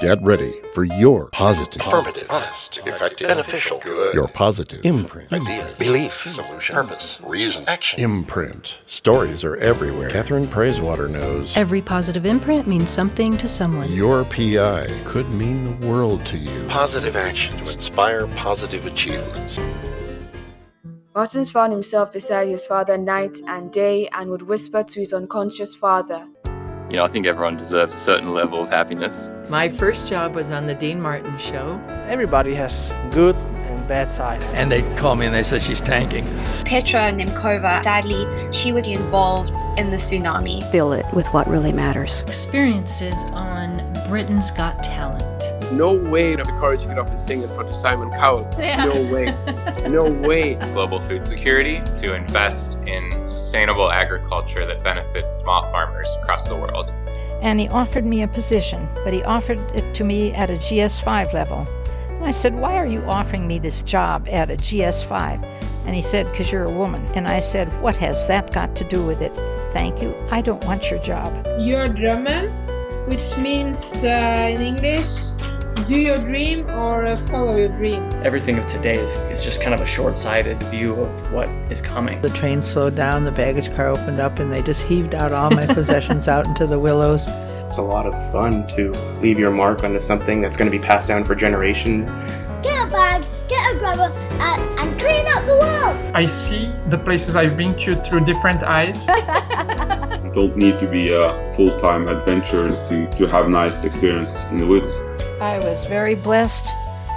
Get ready for your positive, affirmative, honest, effective, beneficial, good, your positive imprint, ideas, belief, solution, purpose, reason, action, imprint. Stories are everywhere. Catherine Praisewater knows every positive imprint means something to someone. Your PI could mean the world to you. Positive action to inspire positive achievements. Martins found himself beside his father night and day and would whisper to his unconscious father, you know, I think everyone deserves a certain level of happiness. My first job was on the Dean Martin show. Everybody has good and bad side. And they called me and they said she's tanking. Petra Nemcova, sadly, she was involved in the tsunami. Fill it with what really matters. Experiences on Britain's Got Talent. No way to have the courage to get up and sing in front of Simon Cowell. Yeah. No way. No way. Global food security to invest in sustainable agriculture that benefits small farmers across the world. And he offered me a position, but he offered it to me at a GS5 level. And I said, Why are you offering me this job at a GS5? And he said, Because you're a woman. And I said, What has that got to do with it? Thank you. I don't want your job. You're German, which means uh, in English, do your dream or uh, follow your dream. Everything of today is, is just kind of a short sighted view of what is coming. The train slowed down, the baggage car opened up, and they just heaved out all my possessions out into the willows. It's a lot of fun to leave your mark onto something that's going to be passed down for generations. Get a bag, get a grubber, uh, and clean up the world! I see the places I've been to through different eyes. don't need to be a full-time adventurer to, to have nice experiences in the woods. I was very blessed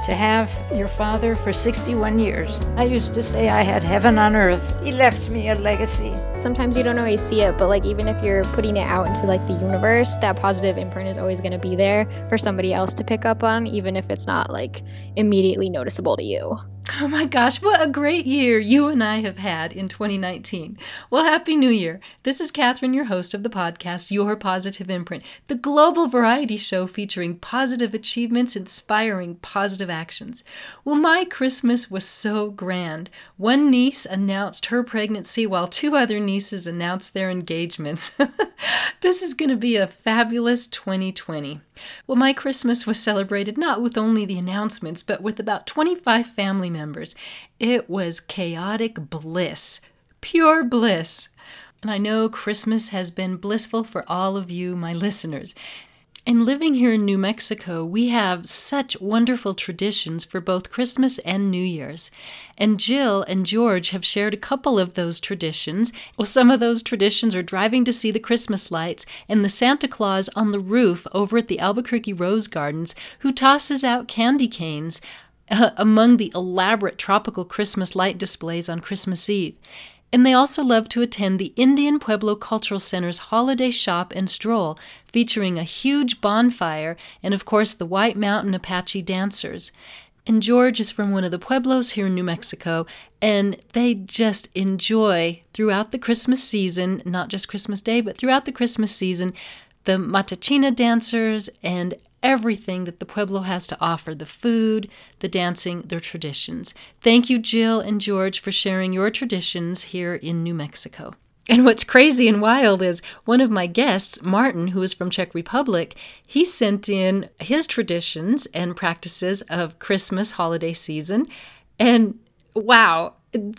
to have your father for 61 years. I used to say I had heaven on earth. He left me a legacy. Sometimes you don't always see it, but like even if you're putting it out into like the universe, that positive imprint is always going to be there for somebody else to pick up on, even if it's not like immediately noticeable to you. Oh my gosh, what a great year you and I have had in 2019. Well, Happy New Year. This is Catherine, your host of the podcast, Your Positive Imprint, the global variety show featuring positive achievements, inspiring positive actions. Well, my Christmas was so grand. One niece announced her pregnancy while two other nieces announced their engagements. this is going to be a fabulous 2020. Well, my Christmas was celebrated not with only the announcements, but with about 25 family members. It was chaotic bliss, pure bliss. And I know Christmas has been blissful for all of you, my listeners. And living here in New Mexico, we have such wonderful traditions for both Christmas and New Year's. And Jill and George have shared a couple of those traditions. Well, some of those traditions are driving to see the Christmas lights and the Santa Claus on the roof over at the Albuquerque Rose Gardens who tosses out candy canes uh, among the elaborate tropical Christmas light displays on Christmas Eve. And they also love to attend the Indian Pueblo Cultural Center's holiday shop and stroll, featuring a huge bonfire and, of course, the White Mountain Apache dancers. And George is from one of the pueblos here in New Mexico, and they just enjoy throughout the Christmas season, not just Christmas Day, but throughout the Christmas season, the Matachina dancers and everything that the Pueblo has to offer the food, the dancing, their traditions. Thank you, Jill and George, for sharing your traditions here in New Mexico. And what's crazy and wild is one of my guests, Martin, who is from Czech Republic, he sent in his traditions and practices of Christmas holiday season. And wow,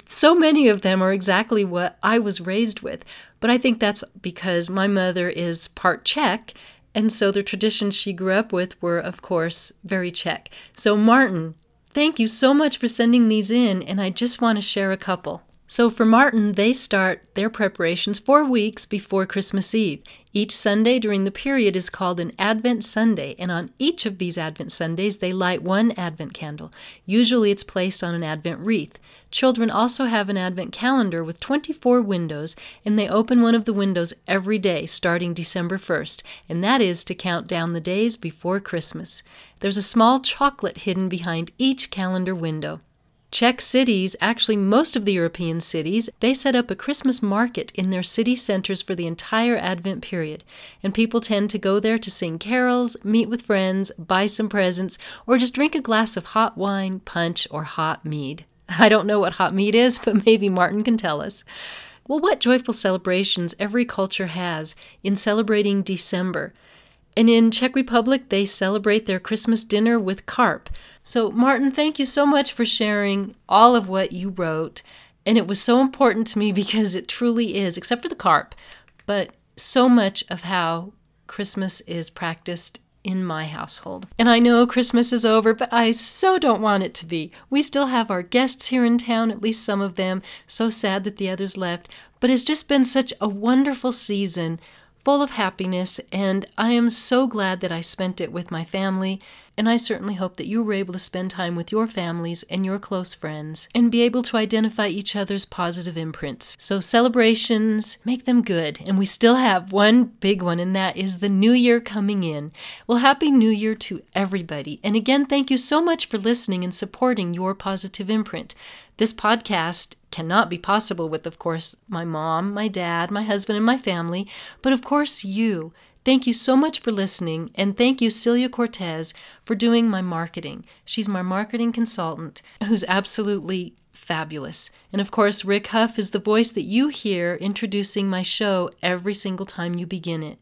so many of them are exactly what I was raised with. But I think that's because my mother is part Czech and so the traditions she grew up with were, of course, very Czech. So, Martin, thank you so much for sending these in, and I just want to share a couple. So, for Martin, they start their preparations four weeks before Christmas Eve. Each Sunday during the period is called an Advent Sunday, and on each of these Advent Sundays, they light one Advent candle. Usually, it's placed on an Advent wreath. Children also have an Advent calendar with 24 windows, and they open one of the windows every day starting December 1st, and that is to count down the days before Christmas. There's a small chocolate hidden behind each calendar window. Czech cities, actually most of the European cities, they set up a Christmas market in their city centers for the entire Advent period. And people tend to go there to sing carols, meet with friends, buy some presents, or just drink a glass of hot wine, punch, or hot mead. I don't know what hot mead is, but maybe Martin can tell us. Well, what joyful celebrations every culture has in celebrating December. And in Czech Republic, they celebrate their Christmas dinner with carp. So, Martin, thank you so much for sharing all of what you wrote. And it was so important to me because it truly is, except for the carp, but so much of how Christmas is practiced in my household. And I know Christmas is over, but I so don't want it to be. We still have our guests here in town, at least some of them. So sad that the others left. But it's just been such a wonderful season full of happiness, and I am so glad that I spent it with my family. And I certainly hope that you were able to spend time with your families and your close friends and be able to identify each other's positive imprints. So, celebrations, make them good. And we still have one big one, and that is the new year coming in. Well, Happy New Year to everybody. And again, thank you so much for listening and supporting your positive imprint. This podcast cannot be possible with, of course, my mom, my dad, my husband, and my family, but of course, you. Thank you so much for listening, and thank you, Celia Cortez, for doing my marketing. She's my marketing consultant who's absolutely fabulous. And of course, Rick Huff is the voice that you hear introducing my show every single time you begin it.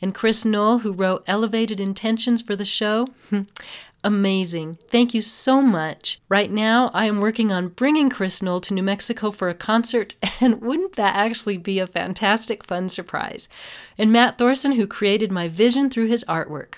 And Chris Knoll, who wrote Elevated Intentions for the show, amazing. Thank you so much. Right now, I am working on bringing Chris Knoll to New Mexico for a concert, and wouldn't that actually be a fantastic, fun surprise? And Matt Thorson, who created my vision through his artwork.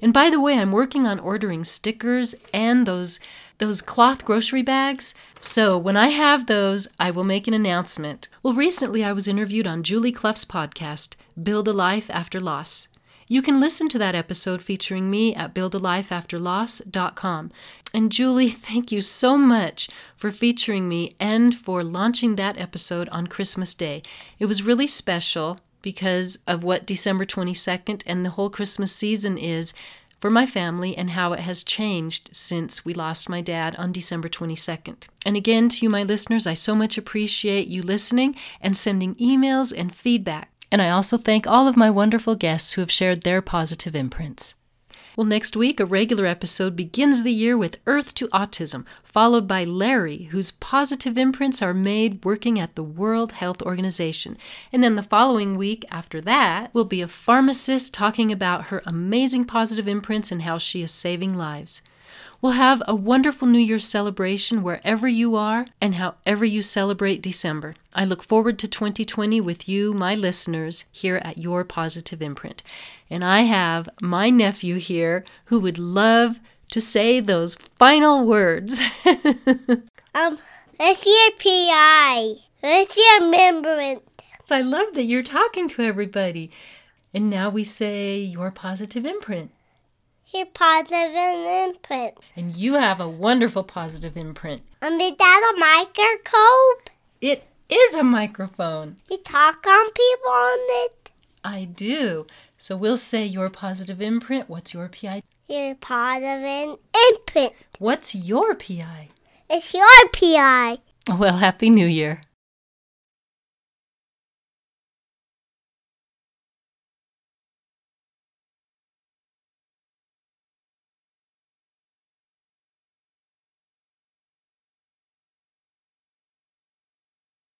And by the way, I'm working on ordering stickers and those those cloth grocery bags. So when I have those, I will make an announcement. Well, recently I was interviewed on Julie Clough's podcast, Build a Life After Loss. You can listen to that episode featuring me at buildalifeafterloss.com. And Julie, thank you so much for featuring me and for launching that episode on Christmas Day. It was really special because of what December 22nd and the whole Christmas season is for my family and how it has changed since we lost my dad on December 22nd. And again, to you, my listeners, I so much appreciate you listening and sending emails and feedback. And I also thank all of my wonderful guests who have shared their positive imprints. Well, next week, a regular episode begins the year with Earth to Autism, followed by Larry, whose positive imprints are made working at the World Health Organization. And then the following week after that will be a pharmacist talking about her amazing positive imprints and how she is saving lives. We'll have a wonderful New Year's celebration wherever you are and however you celebrate December. I look forward to 2020 with you, my listeners, here at Your Positive Imprint. And I have my nephew here who would love to say those final words. um, what's your PI? Your membrane? I love that you're talking to everybody. And now we say your positive imprint. Your positive imprint. And you have a wonderful positive imprint. Um, is that a microscope? It is a microphone. You talk on people on it? I do. So we'll say your positive imprint. What's your PI? Your positive imprint. What's your PI? It's your PI. Well, Happy New Year.